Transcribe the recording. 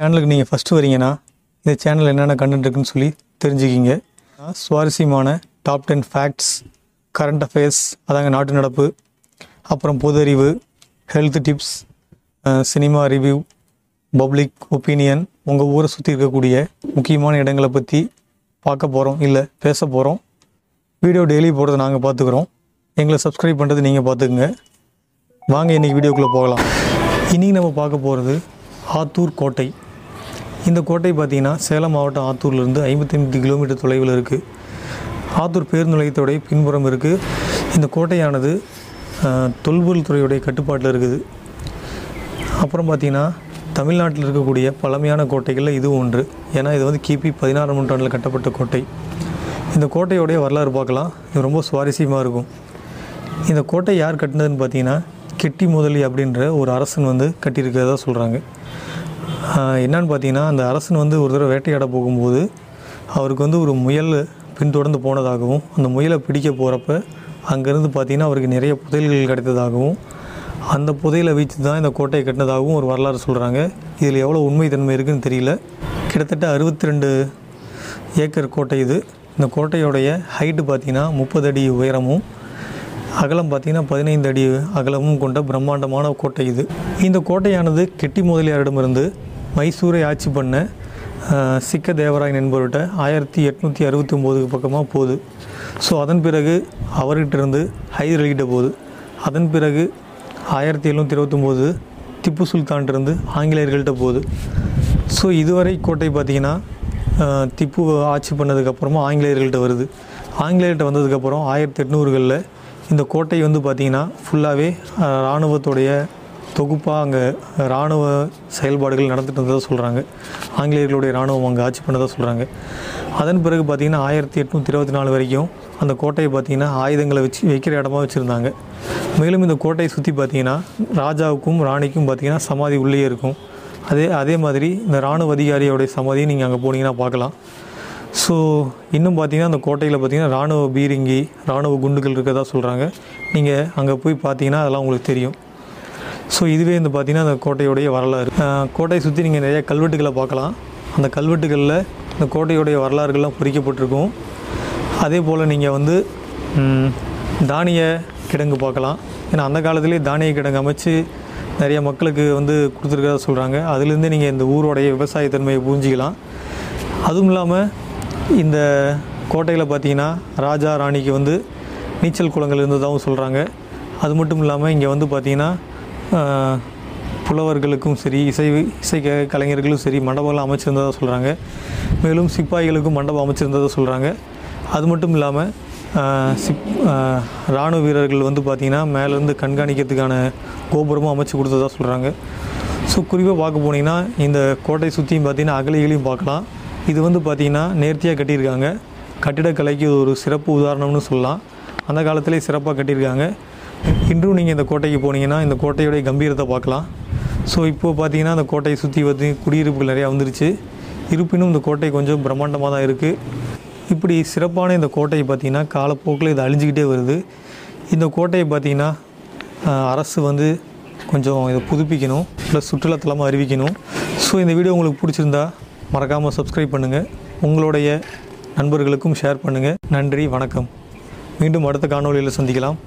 சேனலுக்கு நீங்கள் ஃபஸ்ட்டு வரீங்கன்னா இந்த சேனல் என்னென்ன கண்டென்ட் இருக்குன்னு சொல்லி தெரிஞ்சுக்கிங்க. சுவாரஸ்யமான top ten facts current affairs அதாங்க நாட்டு நடப்பு அப்புறம் பொது அறிவு health tips cinema review public opinion உங்கள் ஊரை சுற்றி இருக்கக்கூடிய முக்கியமான இடங்களை பற்றி பார்க்க போகிறோம் இல்லை பேச போகிறோம் வீடியோ டெய்லி போடுறத நாங்கள் பார்த்துக்குறோம். எங்களை சப்ஸ்கிரைப் பண்ணுறது நீங்கள் பார்த்துக்குங்க. வாங்க இன்றைக்கி வீடியோக்குள்ளே போகலாம். இன்றைக்கி நம்ம பார்க்க போகிறது ஆத்தூர் கோட்டை. இந்த கோட்டை பார்த்திங்கன்னா சேலம் மாவட்டம் ஆத்தூர்லேருந்து ஐம்பத்தஞ்சு கிலோமீட்டர் தொலைவில் இருக்குது ஆத்தூர் பேருந்து நிலையத்தோடைய பின்புறம் இருக்குது இந்த கோட்டையானது தொல்பொருள் துறையுடைய கட்டுப்பாட்டில் இருக்குது. அப்புறம் பார்த்திங்கன்னா தமிழ்நாட்டில் இருக்கக்கூடிய பழமையான கோட்டைகளில் இதுவும் ஒன்று. ஏன்னா இது வந்து கிபி பதினாறாம் நூற்றாண்டில் கட்டப்பட்ட கோட்டை. இந்த கோட்டையோடைய வரலாறு பார்க்கலாம். இது ரொம்ப சுவாரஸ்யமாக இருக்கும். இந்த கோட்டை யார் கட்டினதுன்னு பார்த்தீங்கன்னா கெட்டி முதலி அப்படின்ற ஒரு அரசன் வந்து கட்டியிருக்கிறதா சொல்கிறாங்க என்னன்னு பார்த்தீங்கன்னா அந்த அரசன் வந்து ஒரு தடவை வேட்டையாட போகும்போது அவருக்கு வந்து ஒரு முயல் பின்தொடர்ந்து போனதாகவும் அந்த முயலை பிடிக்க போகிறப்ப அங்கேருந்து பார்த்தீங்கன்னா அவருக்கு நிறைய புதையல்கள் கிடைத்ததாகவும் அந்த புதையலை வீச்சு தான் இந்த கோட்டையை கட்டினதாகவும் ஒரு வரலாறு சொல்கிறாங்க இதில் எவ்வளோ உண்மைத்தன்மை இருக்குன்னு தெரியல. கிட்டத்தட்ட அறுபத்தி ரெண்டு ஏக்கர் கோட்டை இது. இந்த கோட்டையோடைய ஹைட்டு பார்த்தீங்கன்னா முப்பது அடி உயரமும் அகலம் பார்த்தீங்கன்னா பதினைந்து அடி அகலமும் கொண்ட பிரம்மாண்டமான கோட்டை இது. இந்த கோட்டையானது கெட்டி முதலியாரிடமிருந்து மைசூரை ஆட்சி பண்ண சிக்க தேவராயன் என்பவர்கிட்ட ஆயிரத்தி எட்நூற்றி அறுபத்தி ஒம்போதுக்கு பக்கமாக போகுது. ஸோ அதன் பிறகு அவர்கிட்ட இருந்து ஹைதர் அலிகிட்ட போகுது. அதன் பிறகு ஆயிரத்தி எழுநூற்றி இருபத்தொம்போது திப்பு சுல்தான் இருந்து ஆங்கிலேயர்கள்ட்ட போகுது. ஸோ இதுவரை கோட்டை பார்த்திங்கன்னா திப்பு ஆட்சி பண்ணதுக்கப்புறமா ஆங்கிலேயர்கள்ட்ட வருது. ஆங்கிலேயர்கிட்ட வந்ததுக்கப்புறம் ஆயிரத்தி எட்நூறுகளில் இந்த கோட்டை வந்து பார்த்திங்கன்னா ஃபுல்லாகவே இராணுவத்துடைய தொகுப்பாக அங்கே இராணுவ செயல்பாடுகள் நடந்துட்டு இருந்ததாக சொல்கிறாங்க ஆங்கிலேயர்களுடைய இராணுவம் அங்கே ஆட்சி பண்ணதாக சொல்கிறாங்க அதன் பிறகு பார்த்திங்கன்னா ஆயிரத்தி எட்நூற்றி இருபத்தி நாலு வரைக்கும் அந்த கோட்டையை பார்த்திங்கன்னா ஆயுதங்களை வச்சு வைக்கிற இடமா வச்சுருந்தாங்க. மேலும் இந்த கோட்டையை சுற்றி பார்த்திங்கன்னா ராஜாவுக்கும் ராணிக்கும் பார்த்திங்கன்னா சமாதி உள்ளே இருக்கும். அதே அதே மாதிரி இந்த இராணுவ அதிகாரியோடைய சமாதியை நீங்கள் அங்கே போனீங்கன்னா பார்க்கலாம். ஸோ இன்னும் பார்த்தீங்கன்னா அந்த கோட்டையில் பார்த்தீங்கன்னா ராணுவ பீரங்கி ராணுவ குண்டுகள் இருக்கிறதா சொல்கிறாங்க நீங்கள் அங்கே போய் பார்த்தீங்கன்னா அதெல்லாம் உங்களுக்கு தெரியும். ஸோ இதுவே இந்த பார்த்தீங்கன்னா அந்த கோட்டையுடைய வரலாறு. கோட்டையை சுற்றி நீங்கள் நிறைய கல்வெட்டுகளை பார்க்கலாம். அந்த கல்வெட்டுகளில் இந்த கோட்டையுடைய வரலாறுகள்லாம் பொறிக்கப்பட்டிருக்கும் அதே போல் நீங்கள் வந்து தானிய கிடங்கு பார்க்கலாம். ஏன்னா அந்த காலத்திலே தானிய கிடங்கு அமைச்சு நிறைய மக்களுக்கு வந்து கொடுத்துருக்கதா சொல்கிறாங்க அதுலேருந்து நீங்கள் இந்த ஊரோடைய விவசாயத்தன்மையை பூஞ்சிக்கலாம் அதுவும் இல்லாமல் இந்த கோட்டையில் பார்த்தீங்கன்னா ராஜா ராணிக்கு வந்து நீச்சல் குளங்கள் இருந்ததாகவும் சொல்கிறாங்க அது மட்டும் இல்லாமல் இங்கே வந்து பார்த்தீங்கன்னா புலவர்களுக்கும் சரி இசை இசை க- கலைஞர்களும் சரி மண்டபம்லாம் அமைச்சிருந்ததாக சொல்கிறாங்க மேலும் சிப்பாய்களுக்கும் மண்டபம் அமைச்சிருந்ததாக சொல்கிறாங்க அது மட்டும் இல்லாமல் சிப் இராணுவ வீரர்கள் வந்து பார்த்திங்கன்னா மேலேருந்து கண்காணிக்கிறதுக்கான கோபுரமும் அமைச்சு கொடுத்ததாக சொல்கிறாங்க ஸோ குறிப்பாக பார்க்க போனீங்கன்னா இந்த கோட்டை சுற்றியும் பார்த்தீங்கன்னா அகலிகளையும் பார்க்கலாம். இது வந்து பார்த்திங்கன்னா நேர்த்தியாக கட்டியிருக்காங்க. கட்டிடக்கலைக்கு ஒரு சிறப்பு உதாரணம்னு சொல்லலாம். அந்த காலத்திலே சிறப்பாக கட்டியிருக்காங்க. இன்றும் நீங்கள் இந்த கோட்டைக்கு போனீங்கன்னா இந்த கோட்டையுடைய கம்பீரத்தை பார்க்கலாம். ஸோ இப்போ பார்த்தீங்கன்னா அந்த கோட்டையை சுற்றி வந்து குடியிருப்புகள் நிறையா வந்துருச்சு. இருப்பினும் இந்த கோட்டை கொஞ்சம் பிரம்மாண்டமாக தான் இருக்குது இப்படி சிறப்பான இந்த கோட்டையை பார்த்திங்கன்னா காலப்போக்கில் இது அழிஞ்சிக்கிட்டே வருது. இந்த கோட்டையை பார்த்திங்கன்னா அரசு வந்து கொஞ்சம் இதை புதுப்பிக்கணும். ப்ளஸ் சுற்றுலாத்தலமாக அறிவிக்கணும். ஸோ இந்த வீடியோ உங்களுக்கு பிடிச்சிருந்தா மறக்காமல் சப்ஸ்கிரைப் பண்ணுங்கள் உங்களுடைய நண்பர்களுக்கும் ஷேர் பண்ணுங்கள் நன்றி வணக்கம். மீண்டும் அடுத்த காணொலியில் சந்திக்கலாம்.